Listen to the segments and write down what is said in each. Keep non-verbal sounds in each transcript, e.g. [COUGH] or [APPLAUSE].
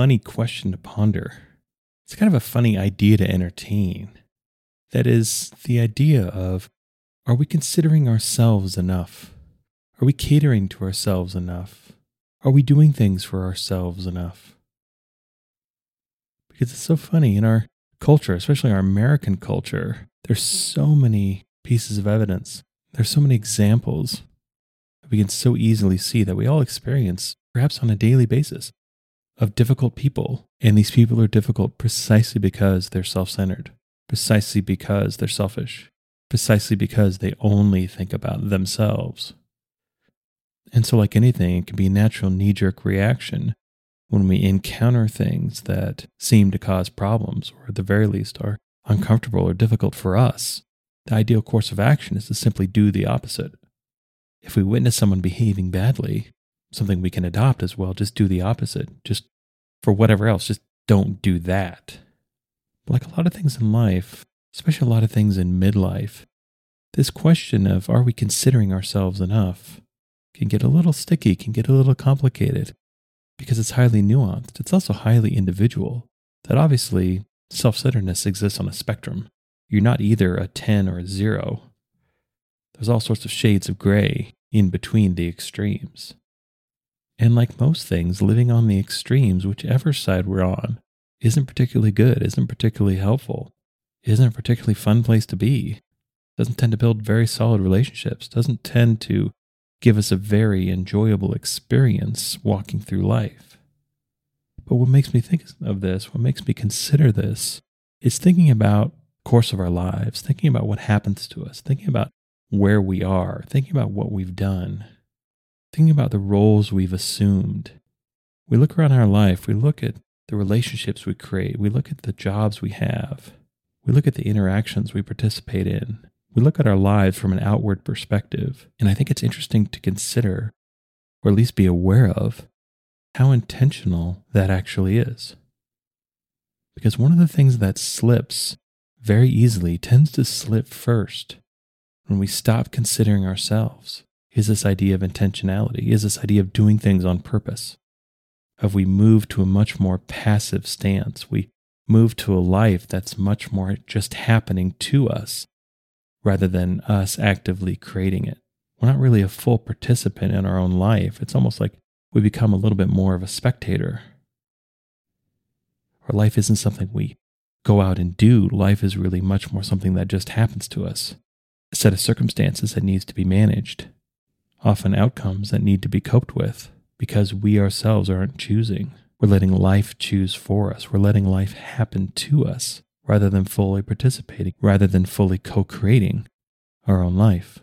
funny question to ponder. It's kind of a funny idea to entertain. That is the idea of are we considering ourselves enough? Are we catering to ourselves enough? Are we doing things for ourselves enough? Because it's so funny in our culture, especially our American culture, there's so many pieces of evidence. There's so many examples we can so easily see that we all experience, perhaps on a daily basis, of difficult people. And these people are difficult precisely because they're self centered, precisely because they're selfish, precisely because they only think about themselves. And so, like anything, it can be a natural knee jerk reaction when we encounter things that seem to cause problems, or at the very least are uncomfortable or difficult for us. The ideal course of action is to simply do the opposite. If we witness someone behaving badly, something we can adopt as well, just do the opposite. Just for whatever else, just don't do that. Like a lot of things in life, especially a lot of things in midlife, this question of are we considering ourselves enough can get a little sticky, can get a little complicated because it's highly nuanced. It's also highly individual. That obviously self centeredness exists on a spectrum. You're not either a 10 or a 0. There's all sorts of shades of gray in between the extremes. And like most things, living on the extremes, whichever side we're on, isn't particularly good, isn't particularly helpful, isn't a particularly fun place to be, doesn't tend to build very solid relationships, doesn't tend to give us a very enjoyable experience walking through life. But what makes me think of this, what makes me consider this, is thinking about course of our lives, thinking about what happens to us, thinking about where we are, thinking about what we've done, thinking about the roles we've assumed. We look around our life, we look at the relationships we create, we look at the jobs we have, we look at the interactions we participate in, we look at our lives from an outward perspective. And I think it's interesting to consider, or at least be aware of, how intentional that actually is. Because one of the things that slips very easily tends to slip first when we stop considering ourselves is this idea of intentionality, is this idea of doing things on purpose, Have we moved to a much more passive stance. We move to a life that's much more just happening to us rather than us actively creating it. We're not really a full participant in our own life. It's almost like we become a little bit more of a spectator. Our life isn't something we go out and do. Life is really much more something that just happens to us a set of circumstances that needs to be managed, often outcomes that need to be coped with because we ourselves aren't choosing. We're letting life choose for us. We're letting life happen to us rather than fully participating, rather than fully co creating our own life.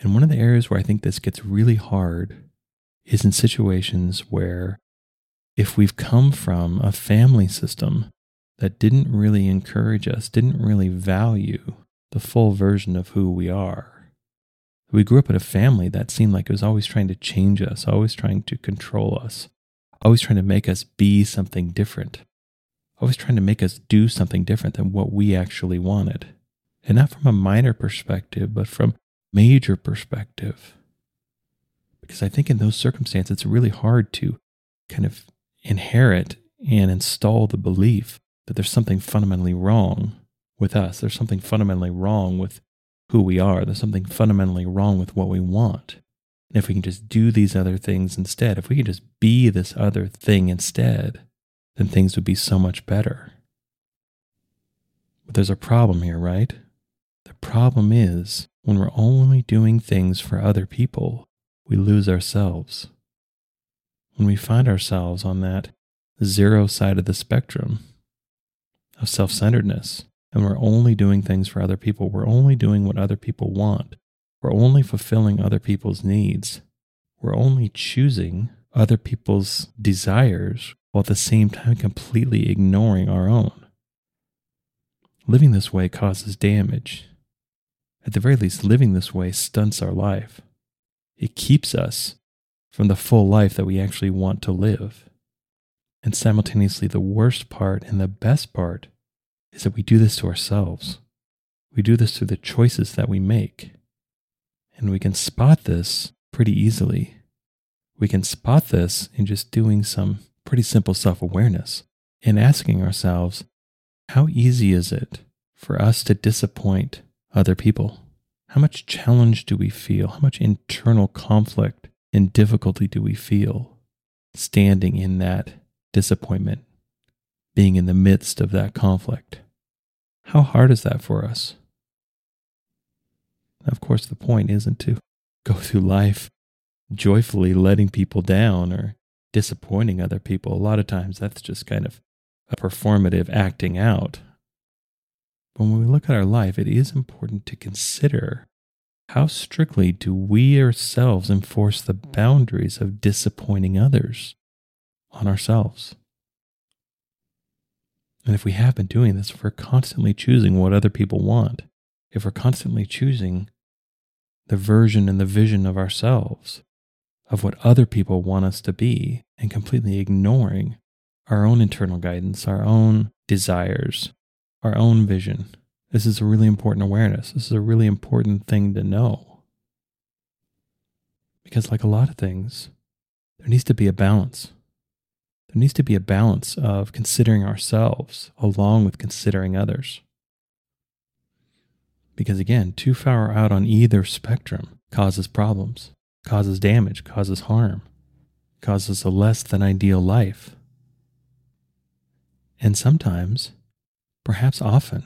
And one of the areas where I think this gets really hard is in situations where if we've come from a family system that didn't really encourage us, didn't really value the full version of who we are. We grew up in a family that seemed like it was always trying to change us, always trying to control us, always trying to make us be something different, always trying to make us do something different than what we actually wanted. And not from a minor perspective, but from major perspective. Because I think in those circumstances, it's really hard to kind of inherit and install the belief that there's something fundamentally wrong with us. There's something fundamentally wrong with who we are. There's something fundamentally wrong with what we want. And if we can just do these other things instead, if we can just be this other thing instead, then things would be so much better. But there's a problem here, right? The problem is when we're only doing things for other people, we lose ourselves. When we find ourselves on that zero side of the spectrum of self centeredness, and we're only doing things for other people. We're only doing what other people want. We're only fulfilling other people's needs. We're only choosing other people's desires while at the same time completely ignoring our own. Living this way causes damage. At the very least, living this way stunts our life. It keeps us from the full life that we actually want to live. And simultaneously, the worst part and the best part is that we do this to ourselves. We do this through the choices that we make. And we can spot this pretty easily We can spot this in just doing some pretty simple self awareness and asking ourselves, how easy is it for us to disappoint other people? How much challenge do we feel? How much internal conflict and difficulty do we feel standing in that disappointment, being in the midst of that conflict? How hard is that for us? Of course, the point isn't to go through life joyfully letting people down or disappointing other people. A lot of times that's just kind of a performative acting out. But when we look at our life, it is important to consider how strictly do we ourselves enforce the boundaries of disappointing others on ourselves? And if we have been doing this, if we're constantly choosing what other people want, if we're constantly choosing the version and the vision of ourselves, of what other people want us to be, and completely ignoring our own internal guidance, our own desires, our own vision. This is a really important awareness. This is a really important thing to know. Because, like a lot of things, there needs to be a balance. There needs to be a balance of considering ourselves along with considering others. Because, again, too far out on either spectrum causes problems, causes damage, causes harm, causes a less than ideal life. And sometimes, perhaps often,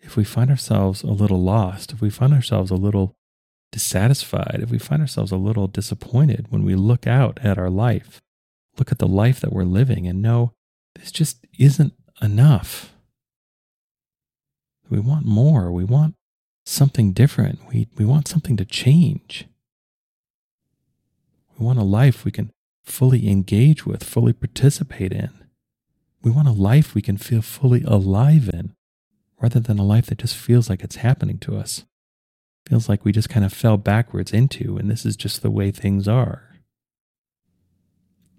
if we find ourselves a little lost, if we find ourselves a little dissatisfied, if we find ourselves a little disappointed when we look out at our life, look at the life that we're living and know this just isn't enough. We want more. We want something different. We, we want something to change. We want a life we can fully engage with, fully participate in. We want a life we can feel fully alive in, rather than a life that just feels like it's happening to us. Feels like we just kind of fell backwards into, and this is just the way things are.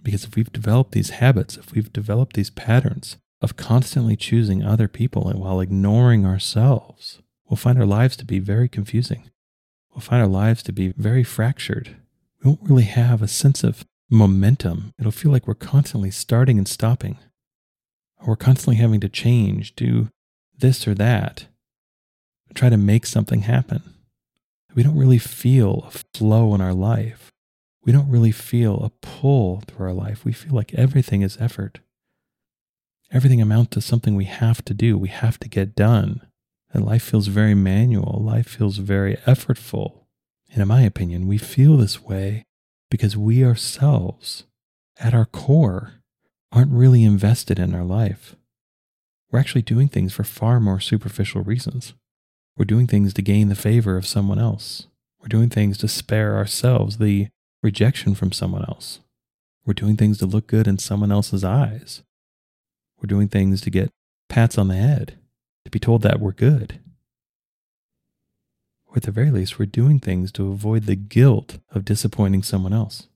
Because if we've developed these habits, if we've developed these patterns of constantly choosing other people while ignoring ourselves, we'll find our lives to be very confusing. We'll find our lives to be very fractured. We won't really have a sense of momentum. It'll feel like we're constantly starting and stopping. or We're constantly having to change, do this or that, try to make something happen. We don't really feel a flow in our life. We don't really feel a pull through our life. We feel like everything is effort. Everything amounts to something we have to do, we have to get done. And life feels very manual, life feels very effortful. And in my opinion, we feel this way because we ourselves, at our core, aren't really invested in our life. We're actually doing things for far more superficial reasons. We're doing things to gain the favor of someone else. We're doing things to spare ourselves the rejection from someone else. We're doing things to look good in someone else's eyes. We're doing things to get pats on the head, to be told that we're good. Or at the very least, we're doing things to avoid the guilt of disappointing someone else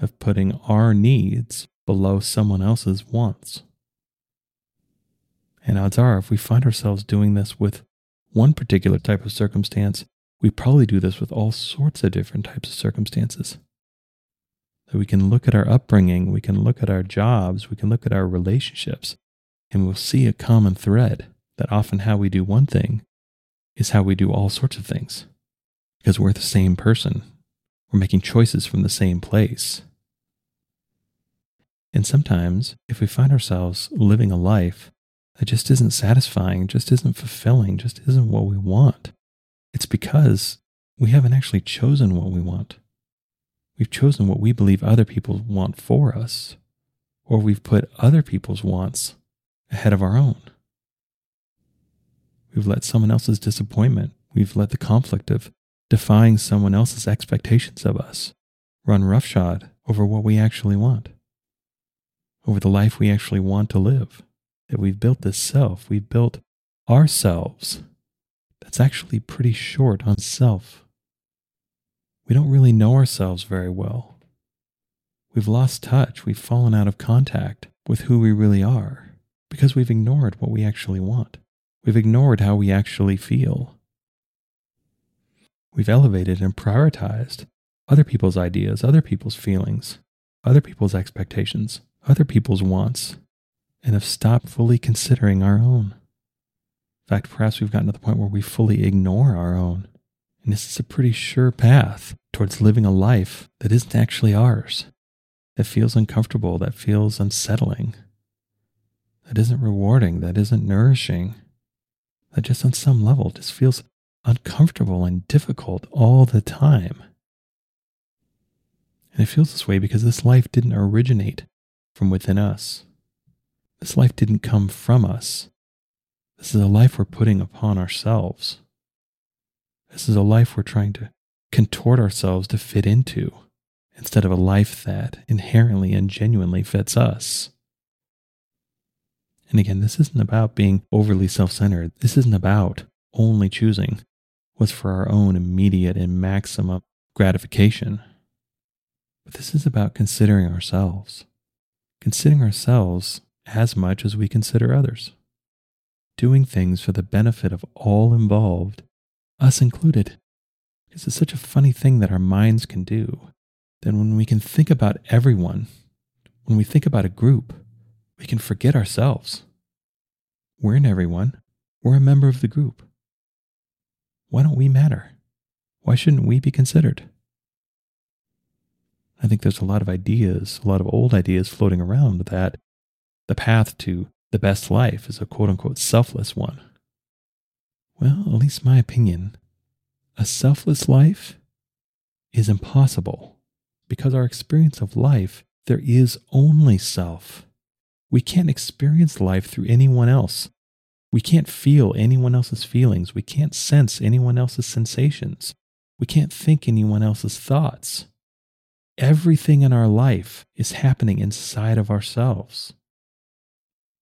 of putting our needs below someone else's wants. And odds are, if we find ourselves doing this with one particular type of circumstance, we probably do this with all sorts of different types of circumstances. That we can look at our upbringing, we can look at our jobs, we can look at our relationships, and we'll see a common thread that often how we do one thing is how we do all sorts of things. Because we're the same person, we're making choices from the same place. And sometimes, if we find ourselves living a life that just isn't satisfying, just isn't fulfilling, just isn't what we want, it's because we haven't actually chosen what we want. We've chosen what we believe other people want for us, or we've put other people's wants ahead of our own. We've let someone else's disappointment, we've let the conflict of defying someone else's expectations of us run roughshod over what we actually want over the life we actually want to live. That we've built this self, we've built ourselves that's actually pretty short on self. We don't really know ourselves very well. We've lost touch, we've fallen out of contact with who we really are because we've ignored what we actually want. We've ignored how we actually feel. We've elevated and prioritized other people's ideas, other people's feelings, other people's expectations, other people's wants, and have stopped fully considering our own. In fact, perhaps we've gotten to the point where we fully ignore our own. And this is a pretty sure path towards living a life that isn't actually ours, that feels uncomfortable, that feels unsettling, that isn't rewarding, that isn't nourishing, that just on some level just feels uncomfortable and difficult all the time. And it feels this way because this life didn't originate from within us. This life didn't come from us. This is a life we're putting upon ourselves. This is a life we're trying to contort ourselves to fit into instead of a life that inherently and genuinely fits us. And again, this isn't about being overly self centered. This isn't about only choosing what's for our own immediate and maximum gratification. But this is about considering ourselves, considering ourselves as much as we consider others, doing things for the benefit of all involved, us included. Because it's such a funny thing that our minds can do Then, when we can think about everyone, when we think about a group, we can forget ourselves. We're in everyone, we're a member of the group. Why don't we matter? Why shouldn't we be considered? I think there's a lot of ideas, a lot of old ideas floating around that the path to the best life is a quote unquote selfless one. Well, at least my opinion, a selfless life is impossible because our experience of life, there is only self. We can't experience life through anyone else. We can't feel anyone else's feelings. We can't sense anyone else's sensations. We can't think anyone else's thoughts. Everything in our life is happening inside of ourselves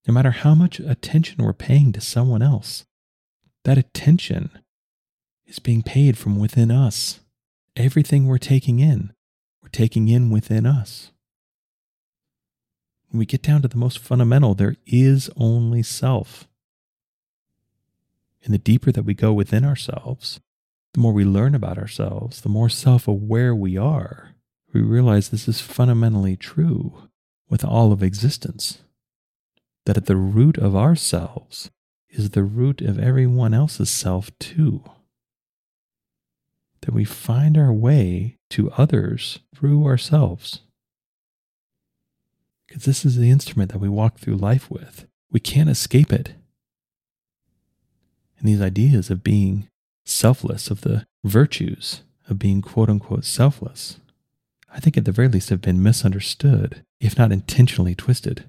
no matter how much attention we're paying to someone else. That attention is being paid from within us. Everything we're taking in, we're taking in within us. When we get down to the most fundamental, there is only self. And the deeper that we go within ourselves, the more we learn about ourselves, the more self aware we are, we realize this is fundamentally true with all of existence that at the root of ourselves is the root of everyone else's self, too. That we find our way to others through ourselves. Because this is the instrument that we walk through life with. We can't escape it. And these ideas of being selfless, of the virtues of being quote unquote selfless, I think at the very least have been misunderstood, if not intentionally twisted.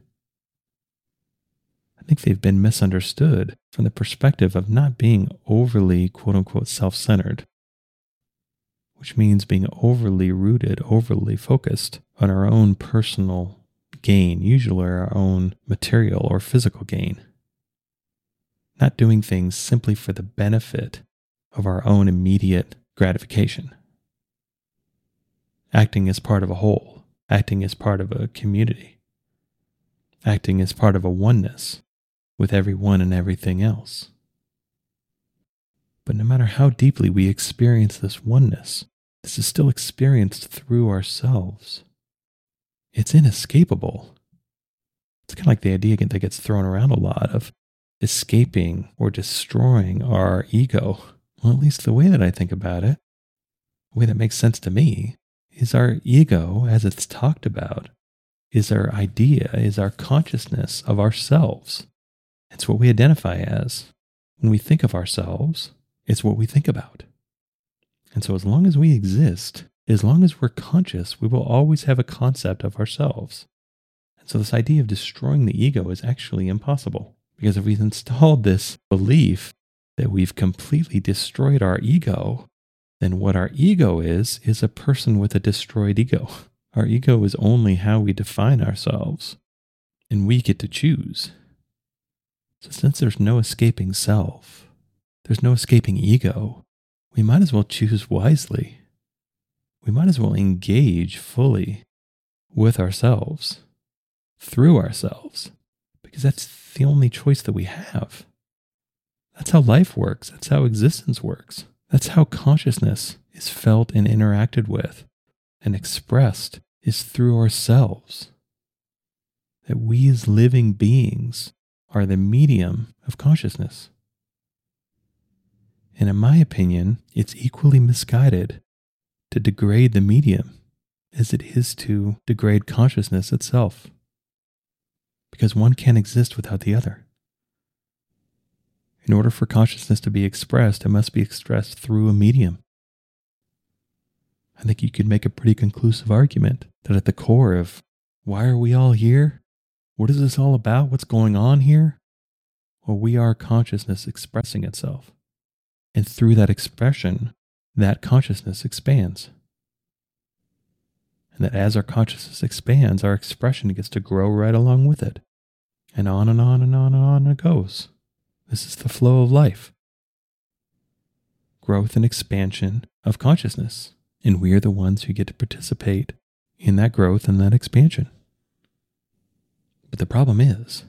I think they've been misunderstood from the perspective of not being overly quote unquote self centered, which means being overly rooted, overly focused on our own personal gain, usually our own material or physical gain. Not doing things simply for the benefit of our own immediate gratification. Acting as part of a whole, acting as part of a community, acting as part of a oneness with everyone and everything else. But no matter how deeply we experience this oneness, this is still experienced through ourselves. It's inescapable. It's kind of like the idea that gets thrown around a lot of escaping or destroying our ego. Well, at least the way that I think about it, the way that makes sense to me, is our ego, as it's talked about, is our idea, is our consciousness of ourselves. It's what we identify as. When we think of ourselves, it's what we think about. And so, as long as we exist, as long as we're conscious, we will always have a concept of ourselves. And so, this idea of destroying the ego is actually impossible. Because if we've installed this belief that we've completely destroyed our ego, then what our ego is, is a person with a destroyed ego. Our ego is only how we define ourselves, and we get to choose. Since there's no escaping self, there's no escaping ego, we might as well choose wisely. We might as well engage fully with ourselves, through ourselves, because that's the only choice that we have. That's how life works. That's how existence works. That's how consciousness is felt and interacted with and expressed is through ourselves. That we as living beings are the medium of consciousness. And in my opinion, it's equally misguided to degrade the medium as it is to degrade consciousness itself. Because one can't exist without the other. In order for consciousness to be expressed, it must be expressed through a medium. I think you could make a pretty conclusive argument that at the core of why are we all here? What is this all about? What's going on here? Well, we are consciousness expressing itself. And through that expression, that consciousness expands. And that as our consciousness expands, our expression gets to grow right along with it. And on and on and on and on it goes. This is the flow of life growth and expansion of consciousness. And we are the ones who get to participate in that growth and that expansion. But the problem is,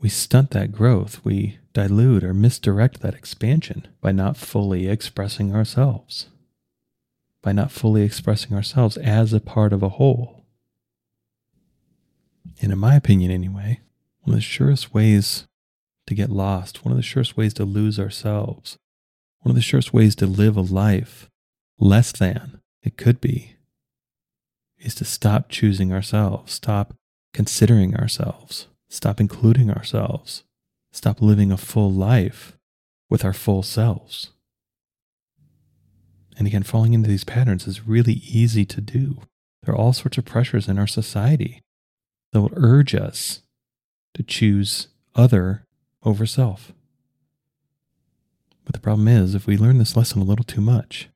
we stunt that growth, we dilute or misdirect that expansion by not fully expressing ourselves, by not fully expressing ourselves as a part of a whole. And in my opinion, anyway, one of the surest ways to get lost, one of the surest ways to lose ourselves, one of the surest ways to live a life less than it could be is to stop choosing ourselves, stop considering ourselves, stop including ourselves, stop living a full life with our full selves. And again, falling into these patterns is really easy to do. There are all sorts of pressures in our society that will urge us to choose other over self. But the problem is, if we learn this lesson a little too much,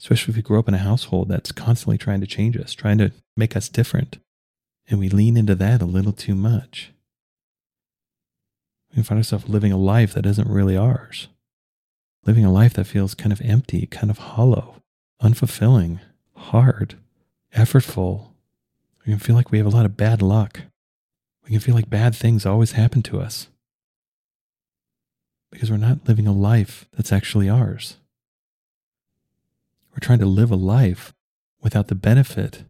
especially if we grow up in a household that's constantly trying to change us, trying to make us different, and we lean into that a little too much. We find ourselves living a life that isn't really ours, living a life that feels kind of empty, kind of hollow, unfulfilling, hard, effortful. We can feel like we have a lot of bad luck. We can feel like bad things always happen to us because we're not living a life that's actually ours. We're trying to live a life without the benefit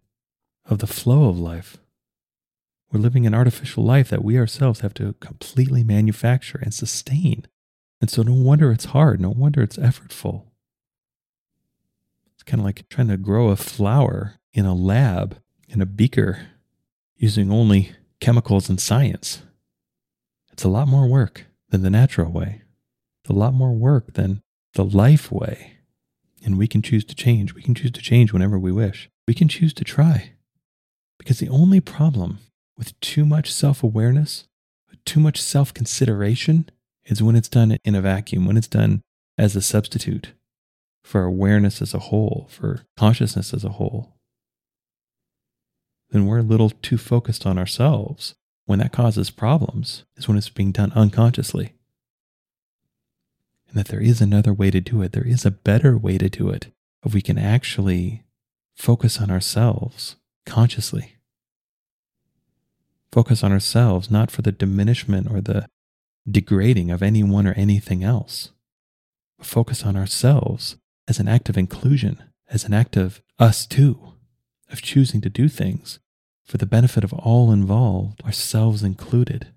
of the flow of life. We're living an artificial life that we ourselves have to completely manufacture and sustain. And so, no wonder it's hard. No wonder it's effortful. It's kind of like trying to grow a flower in a lab, in a beaker, using only chemicals and science. It's a lot more work than the natural way. It's a lot more work than the life way. And we can choose to change. We can choose to change whenever we wish. We can choose to try. Because the only problem with too much self awareness, too much self consideration, is when it's done in a vacuum, when it's done as a substitute for awareness as a whole, for consciousness as a whole. Then we're a little too focused on ourselves. When that causes problems, is when it's being done unconsciously and that there is another way to do it. There is a better way to do it if we can actually focus on ourselves consciously. Focus on ourselves, not for the diminishment or the degrading of anyone or anything else, focus on ourselves as an act of inclusion, as an act of us too, of choosing to do things for the benefit of all involved, ourselves included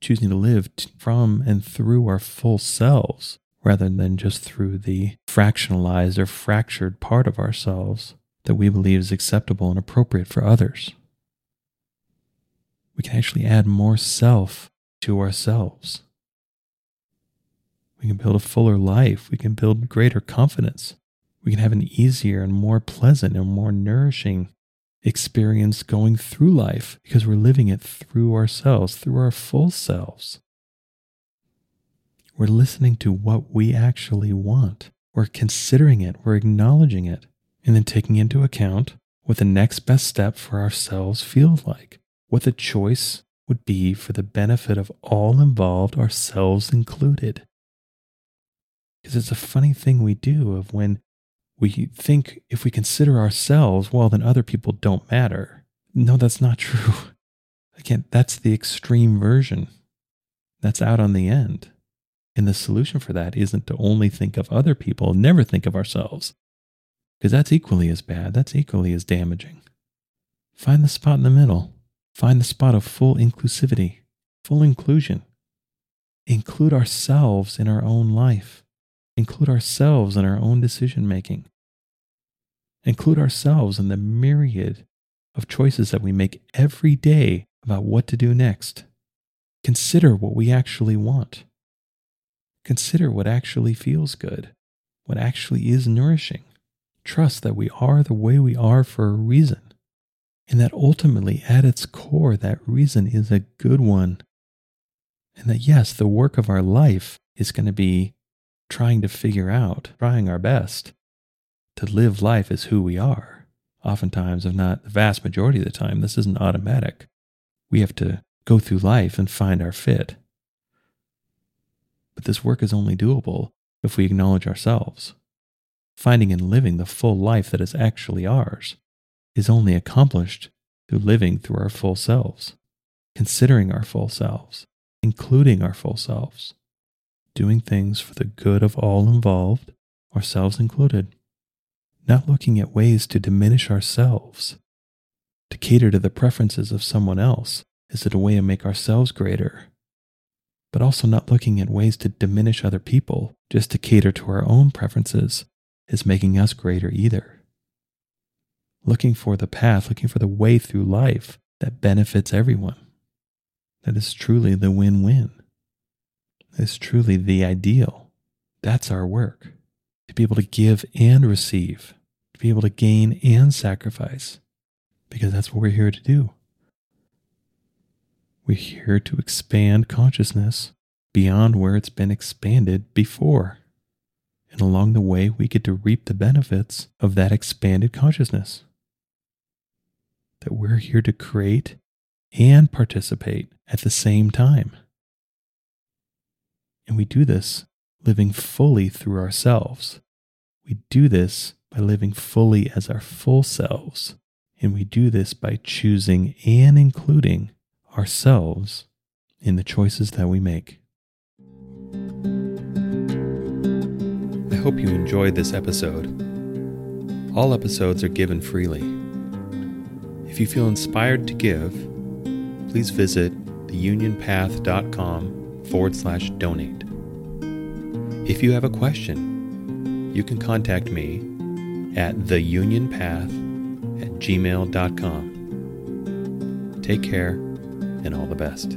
choosing to live from and through our full selves rather than just through the fractionalized or fractured part of ourselves that we believe is acceptable and appropriate for others. Can actually add more self to ourselves. We can build a fuller life. We can build greater confidence. We can have an easier and more pleasant and more nourishing experience going through life because we're living it through ourselves, through our full selves. We're listening to what we actually want. We're considering it, we're acknowledging it, and then taking into account what the next best step for ourselves feels like, what the choice would be for the benefit of all involved, ourselves included. Because it's a funny thing we do of when we think if we consider ourselves, well, then other people don't matter. No, that's not [LAUGHS] true. Again, that's the extreme version. That's out on the end. And the solution for that isn't to only think of other people, never think of ourselves. because that's equally as bad, that's equally as damaging. Find the spot in the middle, find the spot of full inclusivity, full inclusion. Include ourselves in our own life, include ourselves in our own decision making, include ourselves in the myriad of choices that we make every day about what to do next. Consider what we actually want. Consider what actually feels good, what actually is nourishing. Trust that we are the way we are for a reason, and that ultimately, at its core, that reason is a good one. And that, yes, the work of our life is going to be trying to figure out, trying our best to live life as who we are. Oftentimes, if not the vast majority of the time, this isn't automatic. We have to go through life and find our fit. But this work is only doable if we acknowledge ourselves. Finding and living the full life that is actually ours is only accomplished through living through our full selves, considering our full selves, including our full selves, doing things for the good of all involved, ourselves included, not looking at ways to diminish ourselves, to cater to the preferences of someone else. Is it a way to make ourselves greater? But also not looking at ways to diminish other people just to cater to our own preferences is making us greater either. Looking for the path, looking for the way through life that benefits everyone. That is truly the win win. Is truly the ideal. That's our work. To be able to give and receive, to be able to gain and sacrifice, because that's what we're here to do. We're here to expand consciousness beyond where it's been expanded before. And along the way, we get to reap the benefits of that expanded consciousness. That we're here to create and participate at the same time. And we do this living fully through ourselves. We do this by living fully as our full selves. And we do this by choosing and including ourselves in the choices that we make. I hope you enjoyed this episode. All episodes are given freely. If you feel inspired to give, please visit theunionpath.com forward slash donate. If you have a question, you can contact me at theunionpath at gmail.com. Take care and all the best.